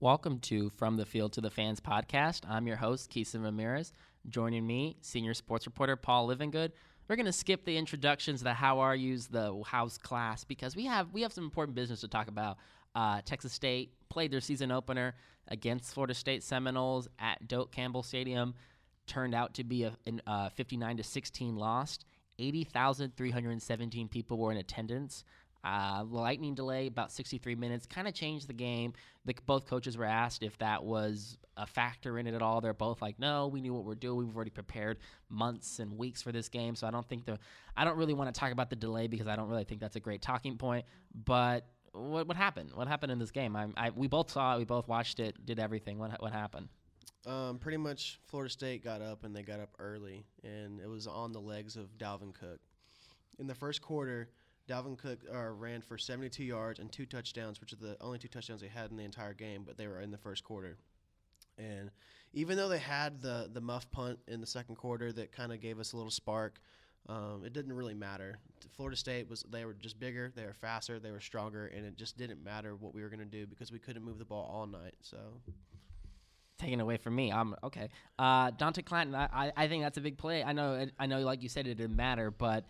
Welcome to From the Field to the Fans podcast. I'm your host, Keeson Ramirez. Joining me, senior sports reporter Paul Livingood. We're going to skip the introductions, the how are yous, the house class, because we have we have some important business to talk about. Uh, Texas State played their season opener against Florida State Seminoles at Doak Campbell Stadium. Turned out to be a, uh, 59 to 16 loss. 80,317 people were in attendance. Uh, lightning delay, about 63 minutes, kind of changed the game. The, both coaches were asked if that was a factor in it at all. They're both like, "No, we knew what we're doing. We've already prepared months and weeks for this game." So I don't think the, I don't really want to talk about the delay because I don't really think that's a great talking point. But what what happened? What happened in this game? I, I we both saw it. We both watched it. Did everything. What what happened? Um, pretty much, Florida State got up and they got up early, and it was on the legs of Dalvin Cook. In the first quarter, Dalvin Cook uh, ran for 72 yards and two touchdowns, which are the only two touchdowns they had in the entire game, but they were in the first quarter. And even though they had the the muff punt in the second quarter that kind of gave us a little spark, um, it didn't really matter. Florida State was they were just bigger, they were faster, they were stronger, and it just didn't matter what we were going to do because we couldn't move the ball all night. So taken away from me. I'm okay. Uh, Dante Clanton, I, I think that's a big play. I know, I know, like you said, it didn't matter, but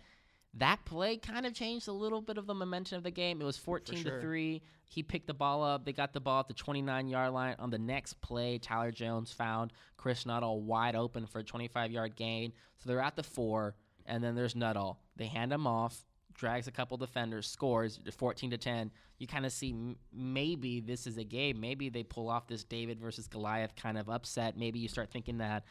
that play kind of changed a little bit of the momentum of the game. It was 14 sure. to 3. He picked the ball up. They got the ball at the 29 yard line. On the next play, Tyler Jones found Chris Nuttall wide open for a 25 yard gain. So they're at the four, and then there's Nuttall. They hand him off, drags a couple defenders, scores 14 to 10. You kind of see m- maybe this is a game. Maybe they pull off this David versus Goliath kind of upset. Maybe you start thinking that.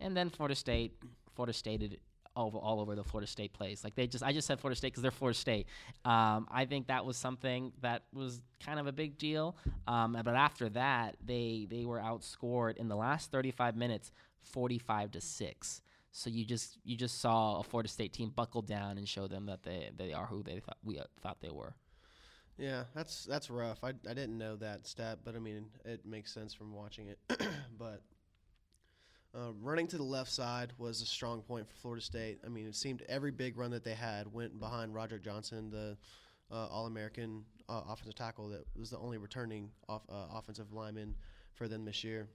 And then Florida State, Florida State all, all over the Florida State plays. Like they just, I just said Florida State because they're Florida State. Um, I think that was something that was kind of a big deal. Um, but after that, they they were outscored in the last 35 minutes, 45 to six. So you just you just saw a Florida State team buckle down and show them that they they are who they thought we uh, thought they were. Yeah, that's that's rough. I, I didn't know that stat, but I mean it makes sense from watching it. but uh, running to the left side was a strong point for Florida State. I mean, it seemed every big run that they had went behind Roderick Johnson, the uh, All American uh, offensive tackle that was the only returning off, uh, offensive lineman for them this year.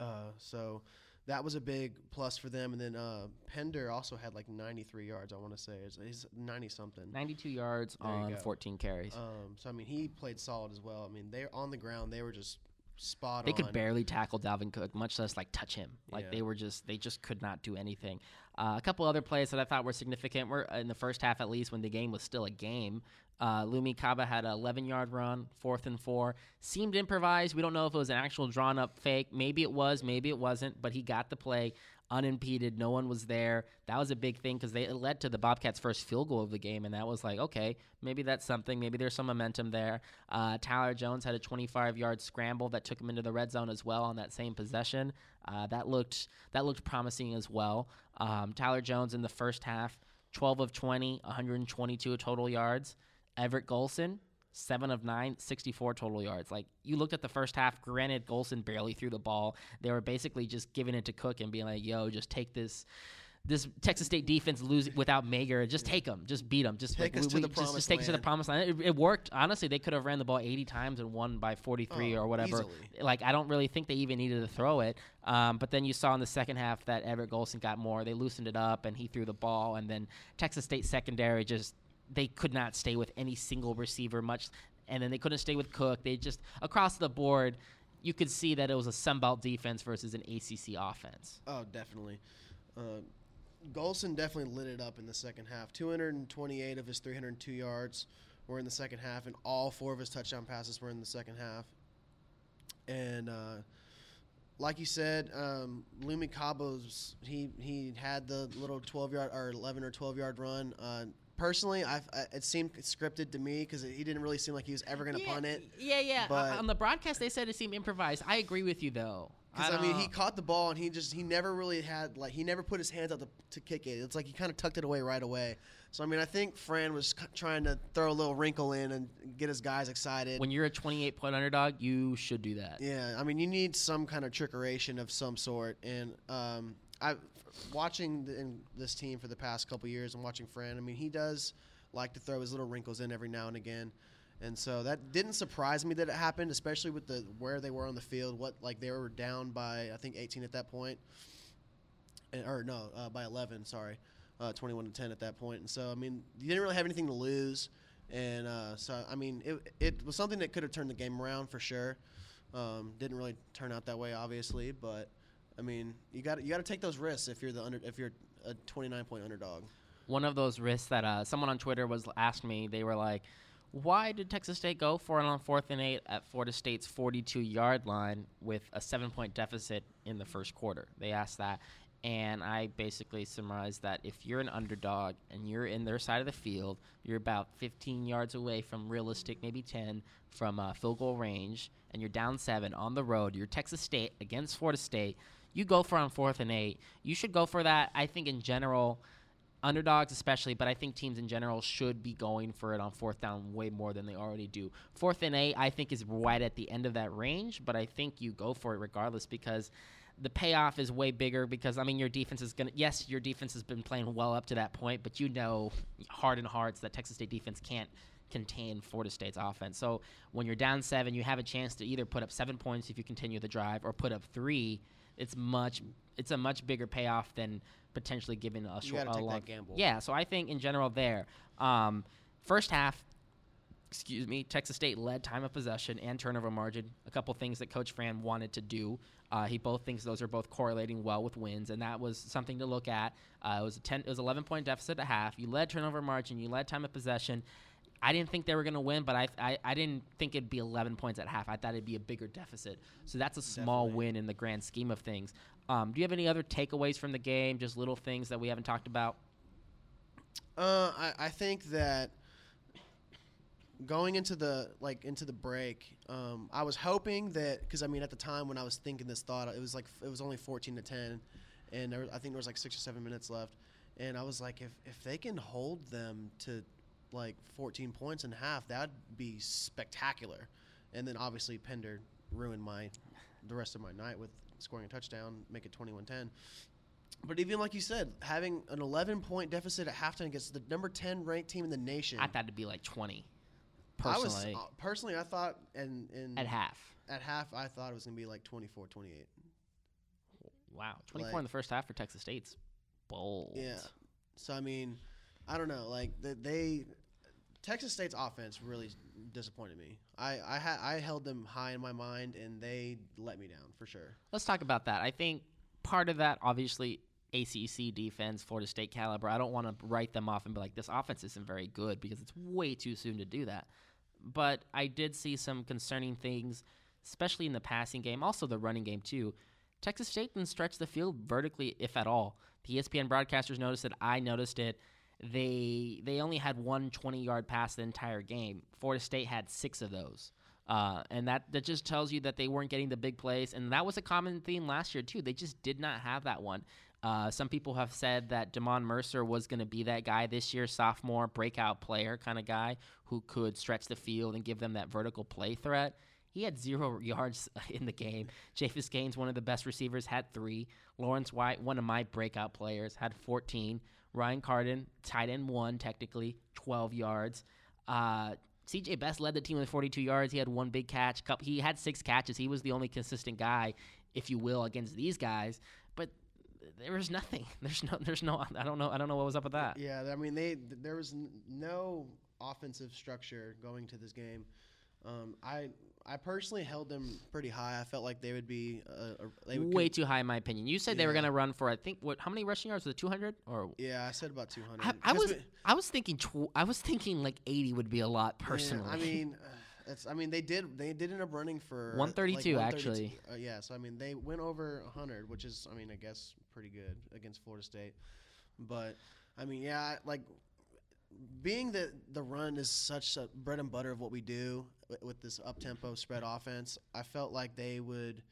Uh, so that was a big plus for them. And then uh, Pender also had like 93 yards, I want to say. He's 90 something. 92 yards there on 14 carries. Um, so, I mean, he played solid as well. I mean, they're on the ground. They were just spot they on. could barely tackle Dalvin Cook, much less like touch him. Like Yeah. they were just they just could not do anything. Uh, a couple other plays that I thought were significant were in the first half at least when the game was still a game. Uh, Lumi Kaba had an 11 yard run, fourth and four. Seemed improvised. We don't know if it was an actual drawn up fake. Maybe it was, maybe it wasn't, but he got the play unimpeded. No one was there. That was a big thing because it led to the Bobcats' first field goal of the game, and that was like, okay, maybe that's something. Maybe there's some momentum there. Uh, Tyler Jones had a 25 yard scramble that took him into the red zone as well on that same possession. Uh, that looked that looked promising as well. Um, Tyler Jones in the first half, 12 of 20, 122 total yards. Everett Golson, seven of nine, 64 total yards. Like you looked at the first half, granted Golson barely threw the ball. They were basically just giving it to Cook and being like, "Yo, just take this." This Texas State defense lose without Mager. Just take them, just beat them, just Take like, us we- to the just, promised just take us to the land. promised land. It, it worked. Honestly, they could have ran the ball 80 times and won by 43 Oh, or whatever. easily. Like I don't really think they even needed to throw it. Um, but then you saw in the second half that Everett Golson got more. They loosened it up and he threw the ball, and then Texas State secondary just they could not stay with any single receiver much, and then they couldn't stay with Cook. They just across the board. You could see that it was a Sunbelt defense versus an ACC offense. Oh, definitely. Uh, Golson definitely lit it up in the second half. 228 of his 302 yards were in the second half, and all four of his touchdown passes were in the second half. And uh, like you said, um, Lumi Kaba's he he had the little 12 yard or 11 or 12 yard run. Uh, personally, I, I it seemed scripted to me because he didn't really seem like he was ever going to yeah, punt it. Yeah, yeah. but- on the broadcast, they said it seemed improvised. I agree with you though. Because I, mean, he caught the ball and he just he never really had like he never put his hands out to, to kick it. It's like he kind of tucked it away right away. So I mean, I think Fran was c- trying to throw a little wrinkle in and get his guys excited. when you're a 28 point underdog, you should do that. yeah, I mean, you need some kind of trickeration of some sort. And um, I watching the, in this team for the past couple years and watching Fran. I mean, he does like to throw his little wrinkles in every now and again. And so that didn't surprise me that it happened, especially with the where they were on the field. What like they were down by I think 18 at that point, and, or no, uh, by 11. Sorry, uh, 21 to 10 at that point. And so I mean, you didn't really have anything to lose, and uh, so I mean, it it was something that could have turned the game around for sure. Um, didn't really turn out that way, obviously, but I mean, you got you got to take those risks if you're the under if you're a 29 point underdog. One of those risks that uh, someone on Twitter was asked me. They were like, "Why did Texas State go for it on fourth and eight at Florida State's 42 yard line with a seven point deficit in the first quarter?" They asked that, and I basically summarized that if you're an underdog and you're in their side of the field, you're about 15 yards away from realistic, maybe 10 from uh, field goal range, and you're down seven on the road. You're Texas State against Florida State. You go for on fourth and eight. You should go for that. I think in general, underdogs especially, but I think teams in general should be going for it on fourth down way more than they already do. Fourth and eight, I think, is right at the end of that range, but I think you go for it regardless because the payoff is way bigger because I mean your defense is gonna yes your defense has been playing well up to that point but you know hard in hearts that Texas State defense can't contain Florida State's offense so when you're down seven you have a chance to either put up seven points if you continue the drive or put up three it's much it's a much bigger payoff than potentially giving a short a long gamble. yeah so I think in general there um, first half excuse me, Texas State led time of possession and turnover margin. A couple things that Coach Fran wanted to do. Uh, he both thinks those are both correlating well with wins, and that was something to look at. Uh, it was a ten, it was 11 point deficit at half. You led turnover margin, you led time of possession. I didn't think they were going to win, but I, I I didn't think it'd be 11 points at half. I thought it'd be a bigger deficit. So that's a small Definitely. win in the grand scheme of things. Um, do you have any other takeaways from the game? Just little things that we haven't talked about. Uh, I, I think that going into the like into the break, um, I was hoping that because I mean at the time when I was thinking this thought, it was like it was only fourteen to ten, and there, I think there was like six or seven minutes left, and I was like, if if they can hold them to like fourteen points and a half, that'd be spectacular, and then obviously Pender ruined my the rest of my night with scoring a touchdown, make it 21-10. But even like you said, having an 11 point deficit at halftime against the number 10 ranked team in the nation. I thought it'd be like 20. I was Personally, uh, personally I thought and in at half. at half I thought it was going to be like 24 28. Wow, 24 Like- in the first half for Texas State's bold. Yeah. So I mean, I don't know, like the, they Texas State's offense really disappointed me. I I ha- I held them high in my mind and they let me down for sure. Let's talk about that. I think part of that, obviously, ACC defense, Florida State caliber. I don't want to write them off and be like, this offense isn't very good because it's way too soon to do that. But I did see some concerning things, especially in the passing game, also the running game, too. Texas State didn't stretch the field vertically, if at all. The ESPN broadcasters noticed it. I noticed it. They they only had one 20 yard pass the entire game. Florida State had six of those. Uh, and that, that just tells you that they weren't getting the big plays. And that was a common theme last year, too. They just did not have that one. Uh, some people have said that Damon Mercer was going to be that guy this year, sophomore, breakout player kind of guy who could stretch the field and give them that vertical play threat. He had zero yards in the game. Jafus Gaines, one of the best receivers, had three. Lawrence White, one of my breakout players, had 14. Ryan Carden, tight end one, technically, 12 yards. Uh, CJ Best led the team with 42 yards. He had one big catch. He had six catches. He was the only consistent guy, if you will, against these guys. But there was nothing. There's no. There's no. I don't know. I don't know what was up with that. Yeah, I mean they there was no offensive structure going to this game. Um, I I personally held them pretty high. I felt like they would be uh, they would Way con- too high, in my opinion. You said they were Yeah. going to run for. I think what? How many rushing yards was it? 200 or? yeah, I said about 200. I, I 'Cause was. we- I was thinking. Tw- I was thinking like 80 would be a lot Yeah, personally. I mean, uh. I mean, they did. They did end up running for uh, 132 like actually. Uh, yeah, so I mean, they went over 100, which is, I mean, I guess pretty good against Florida State. But I mean, yeah, like being that the run is such a bread and butter of what we do with this up tempo spread offense, I felt like they would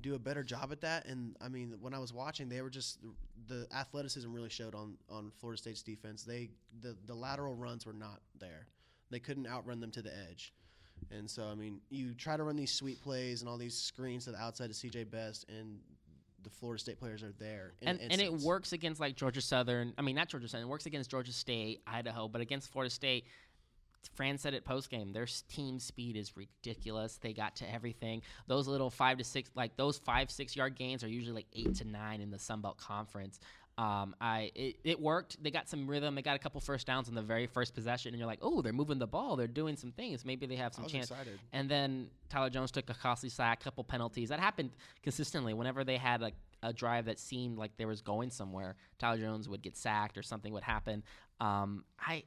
do a better job at that. And I mean, when I was watching, they were just the athleticism really showed on on Florida State's defense. They the the lateral runs were not there. They couldn't outrun them to the edge. And so, I mean, you try to run these sweep plays and all these screens to the outside of CJ Best, and the Florida State players are there. And and it works against like Georgia Southern. I mean, not Georgia Southern. It works against Georgia State, Idaho, but against Florida State, Fran said it post game. Their team speed is ridiculous. They got to everything. Those little five to six, like those five six yard gains, are usually like eight to nine in the Sun Belt Conference. Um, I it, it worked. They got some rhythm. They got a couple first downs on the very first possession, and you're like, oh, they're moving the ball. They're doing some things. Maybe they have some chance. Excited. And then Tyler Jones took a costly sack, a couple penalties. That happened consistently. Whenever they had a, a drive that seemed like there was going somewhere, Tyler Jones would get sacked or something would happen. Um, I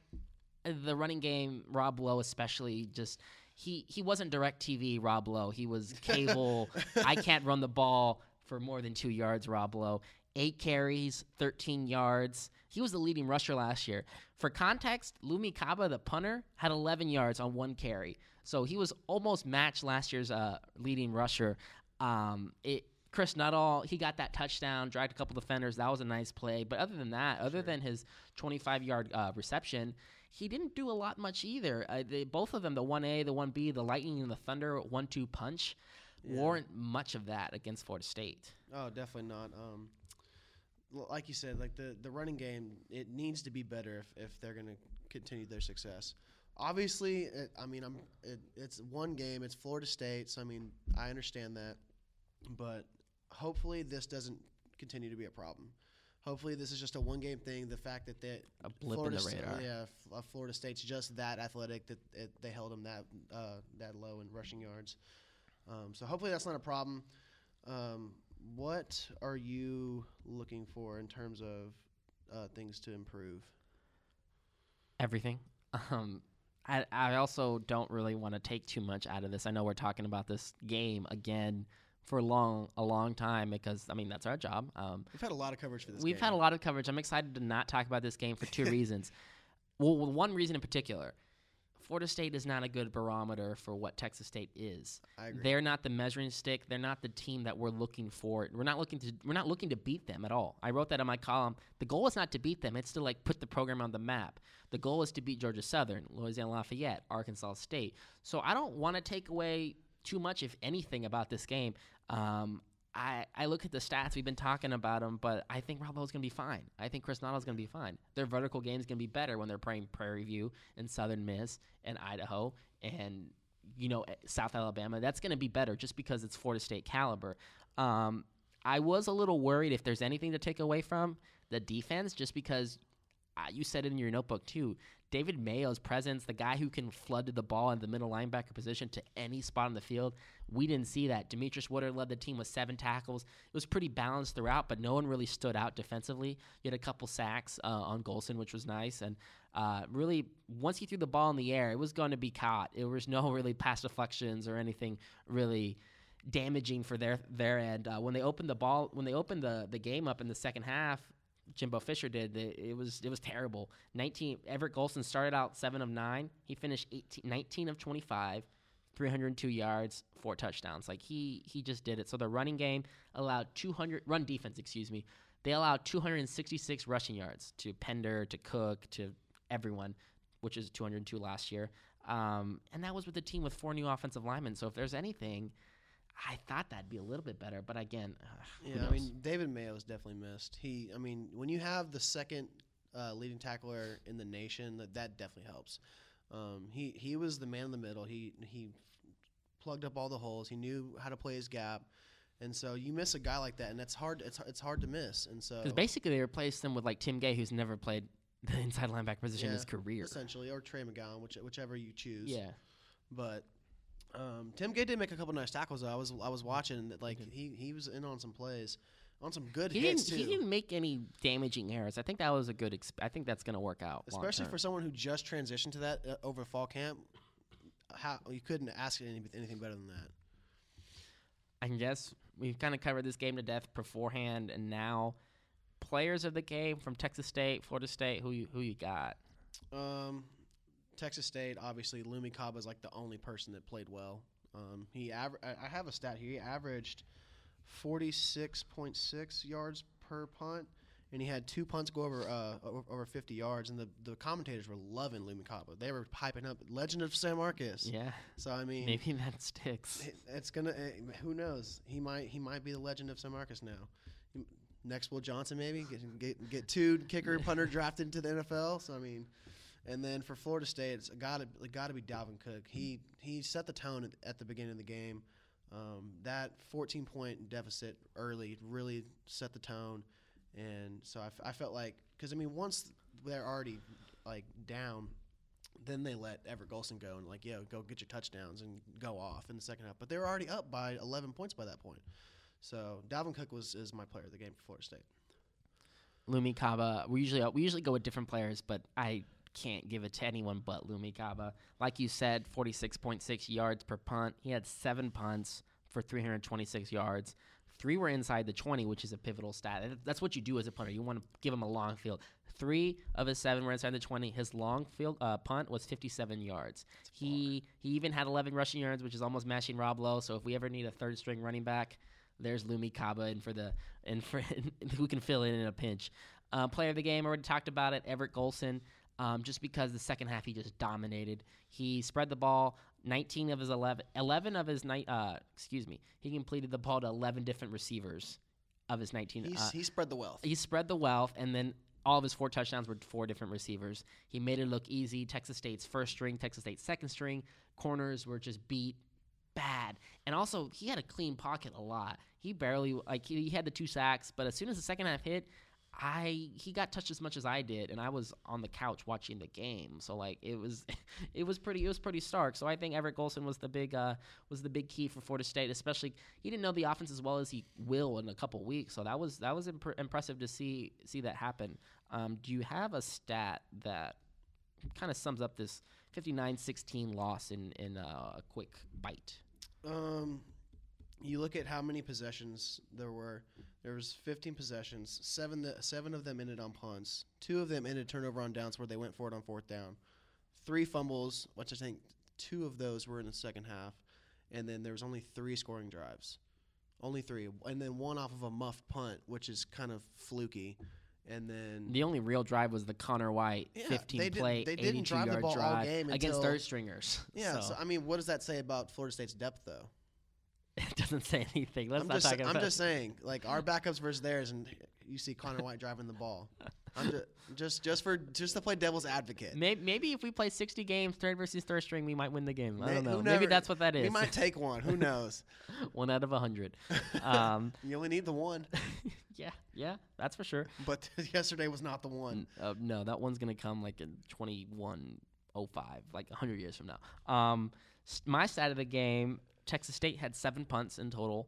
the running game, Rob Lowe especially, just he he wasn't direct TV Rob Lowe. He was cable. I can't run the ball for more than two yards, Rob Lowe. Eight carries, 13 yards. He was the leading rusher last year. For context, Lumi Kaba, the punter, had 11 yards on one carry. So he was almost matched last year's uh, leading rusher. Um, it, Chris Nuttall, he got that touchdown, dragged a couple defenders. That was a nice play. But other than that, other than his 25 yard uh, reception, he didn't do a lot much either. Uh, they, both of them, the 1A, the 1B, the Lightning and the Thunder 1 2 punch, Yeah. weren't much of that against Florida State. Oh, definitely not. Um, like you said, like the the running game, it needs to be better if, if they're going to continue their success. Obviously, it, I mean, I'm it, it's one game. It's Florida State, so I mean, I understand that, but hopefully this doesn't continue to be a problem. Hopefully, this is just a one game thing. The fact that they A blip Florida in the radar. yeah, uh, Florida State's just that athletic that it, they held them that uh, that low in rushing yards. Um, so hopefully that's not a problem. Um, what are you looking for in terms of uh, things to improve? everything. Um, I, I also don't really want to take too much out of this. I know we're talking about this game again for a long a long time because I mean that's our job. Um, We've had a lot of coverage for this. we've game. had a lot of coverage. I'm excited to not talk about this game for two reasons. Well, one reason in particular, Florida State is not a good barometer for what Texas State is. I agree. They're not the measuring stick. They're not the team that we're looking for. We're not looking to we're not looking to beat them at all. I wrote that in my column. The goal is not to beat them. It's to like put the program on the map. The goal is to beat Georgia Southern, Louisiana Lafayette, Arkansas State. So I don't want to take away too much, if anything, about this game. Um, I, I look at the stats. We've been talking about them, but I think Rob Lowe's going to be fine. I think Chris Nuttall's going to be fine. Their vertical game is going to be better when they're playing Prairie View and Southern Miss and Idaho and you know South Alabama. That's going to be better just because it's Florida State caliber. Um, I was a little worried if there's anything to take away from the defense, just because you said it in your notebook too. David Mayo's presence, the guy who can flood the ball in the middle linebacker position to any spot on the field, we didn't see that. Demetrius Woodard led the team with seven tackles. It was pretty balanced throughout, but no one really stood out defensively. You had a couple sacks uh, on Golson, which was nice, and uh, really once he threw the ball in the air, it was going to be caught. It was no really pass deflections or anything really damaging for their their end. Uh, when they opened the ball, when they opened the the game up in the second half, Jimbo Fisher did. It, was it was terrible. 19 Everett Golson started out 7 of 9. He finished 18, 19 of 25, 302 yards, four touchdowns. Like he he just did it. So the running game allowed 200 run defense, excuse me. They allowed 266 rushing yards to Pender, to Cook, to everyone, which is 202 last year. Um, and that was with a team with four new offensive linemen. So if there's anything, I thought that'd be a little bit better. But again, who Yeah, I mean David Mayo is definitely missed. He, I mean, when you have the second uh, leading tackler in the nation, that that definitely helps. Um, he he was the man in the middle. He he plugged up all the holes. He knew how to play his gap, and so you miss a guy like that, and it's hard. It's it's hard to miss. And so Because basically they replaced him with like Tim Gay, who's never played the inside linebacker position in his career. essentially, or Trey McGowan, which, whichever you choose. Yeah, But um, Tim Gay did make a couple nice tackles. Though. I was I was watching that, like he he was in on some plays, on some good he hits didn't. too. He didn't make any damaging errors. I think that was a good. Exp- I think that's going to work out, especially for someone who just transitioned to that uh, over fall camp. How you couldn't ask any, anything better than that. I guess we've kind of covered this game to death beforehand, and now players of the game from Texas State, Florida State. Who you who you got? Um, Texas State, obviously, Lumi Kaba is like the only person that played well. Um, he aver- I have a stat here. He averaged forty six point six yards per punt, and he had two punts go over uh, over, over fifty yards. And the, the commentators were loving Lumi Kaba. They were hyping up Legend of San Marcos. Yeah, So I mean, maybe that sticks. it- it's gonna. eh, who knows? He might. He might be the Legend of San Marcos now. He- Next, Will Johnson maybe get get, get two kicker punter drafted into the NFL. So I mean, And then for Florida State, it's got to got to be Dalvin Cook. He he set the tone at, the beginning of the game. Um, that 14 point deficit early really set the tone, and so I, felt like because I mean once they're already like down, then they let Everett Golson go and like yeah go get your touchdowns and go off in the second half. But they were already up by 11 points by that point. So Dalvin Cook was is my player of the game for Florida State. Lumi Kaba. We usually we usually go with different players, but I can't give it to anyone but Lumi Kaba. Like you said, 46.6 yards per punt. He had seven punts for 326 yards. Three were inside the 20, which is a pivotal stat. That's what you do as a punter. You want to give him a long field. Three of his seven were inside the 20. His long field uh, punt was 57 yards. That's he he even had 11 rushing yards, which is almost matching Rob Lowe. So if we ever need a third string running back, there's Lumi Kaba and for the and for who can fill in in a pinch. Uh, player of the game already talked about it. Everett Golson um, just because the second half he just dominated. He spread the ball 19 of his 11, 11 of his night. Uh, excuse me, he completed the ball to 11 different receivers of his 19. Uh, he spread the wealth. He spread the wealth, and then all of his four touchdowns were four different receivers. He made it look easy. Texas State's first string, Texas State's second string, corners were just beat bad. And also, he had a clean pocket a lot. He barely like he, he had the two sacks, but as soon as the second half hit, I he got touched as much as I did, and I was on the couch watching the game. So like it was, it was pretty it was pretty stark. So I think Everett Golson was the big uh, was the big key for Florida State. Especially he didn't know the offense as well as he will in a couple weeks. So that was that was imp- impressive to see see that happen. Um, do you have a stat that kind of sums up this 59-16 loss in in uh, a quick bite? Um, you look at how many possessions there were. There was 15 possessions. Seven the, seven of them ended on punts. Two of them ended turnover on downs where they went for it on fourth down. Three fumbles, which I think two of those were in the second half, and then there was only three scoring drives. Only three, and then one off of a muffed punt, which is kind of fluky. And then the only real drive was the Connor White Yeah, 15 they did- play, they didn't 82 drive the yard ball all drive game against until- third stringers. yeah, so, so, I mean, what does that say about Florida State's depth, though? It doesn't say anything. Let's I'm not just, talk about. I'm just saying, like our backups versus theirs, and you see Connor White driving the ball. I'm just, just, just for just to play devil's advocate. Maybe, maybe if we play 60 games, third versus third string, we might win the game. I don't know. who Maybe that's what that is. We might take one. Who knows? one out of a hundred. Um, you only need the one, yeah, yeah, that's for sure. but yesterday was not the one. Uh, no, that one's gonna come like in 2105, like 100 years from now. Um, my side of the game, Texas State had seven punts in total.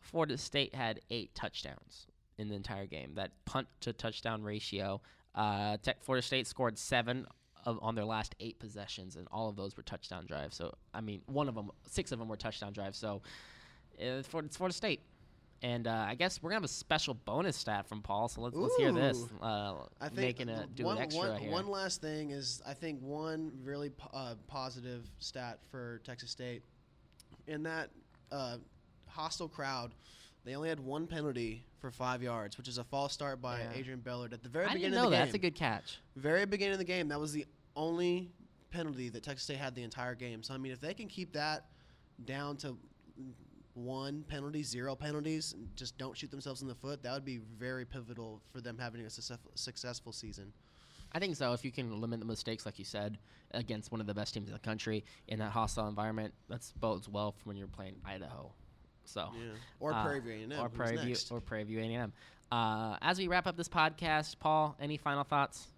Florida State had eight touchdowns in the entire game. That punt to touchdown ratio. Uh, Tech Florida State scored seven of, on their last eight possessions, and all of those were touchdown drives. So I mean, one of them, six of them were touchdown drives. So uh, for it's Florida State. And uh, I guess we're gonna have a special bonus stat from Paul. So let's let's hear this. Uh, I think making a do one, an extra one- here. one last thing is I think one really po- uh, positive stat for Texas State in that uh, hostile crowd. They only had one penalty for five yards, which is a false start by Yeah. Adrian Bellard at the very I beginning didn't know of the that. game. That's a good catch. very beginning of the game, that was the only penalty that Texas State had the entire game. So I mean, if they can keep that down to one penalty, zero penalties, and just don't shoot themselves in the foot, that would be very pivotal for them having a successful season. I think so. If you can limit the mistakes, like you said, against one of the best teams in the country in that hostile environment, that's bodes well for when you're playing Idaho. So, Yeah. Or uh, Prairie View A&M, or Prairie View, or Prairie View A&M. Uh, as we wrap up this podcast, Paul, any final thoughts?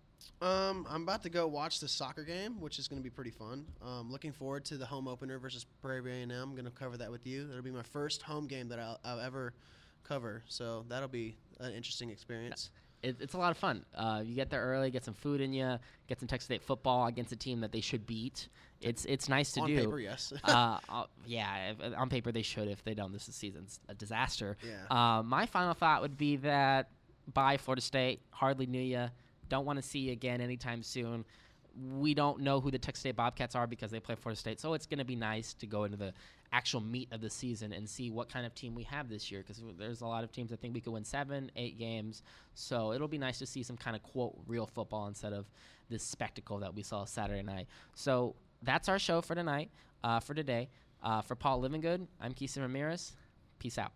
Um, I'm about to go watch the soccer game, which is going to be pretty fun. Um, looking forward to the home opener versus Prairie View A&M. I'm going to cover that with you. That'll be my first home game that I'll, I'll ever cover, so that'll be an interesting experience. It, it's a lot of fun. Uh, you get there early, get some food in you, get some Texas State football against a team that they should beat. It's it's nice to On do. paper, yes. uh, uh, yeah, if, on paper they should. If they don't, this season's a disaster. Yeah. Uh, my final thought would be that bye Florida State. Hardly knew you. Don't want to see you again anytime soon. We don't know who the Texas State Bobcats are because they play Florida State. So it's going to be nice to go into the actual meat of the season and see what kind of team we have this year because there's a lot of teams I think we could win seven, eight games. So it'll be nice to see some kind of quote real football instead of this spectacle that we saw Saturday night. So that's our show for tonight, uh, for today. Uh, for Paul Livingood, I'm Keeson Ramirez. Peace out.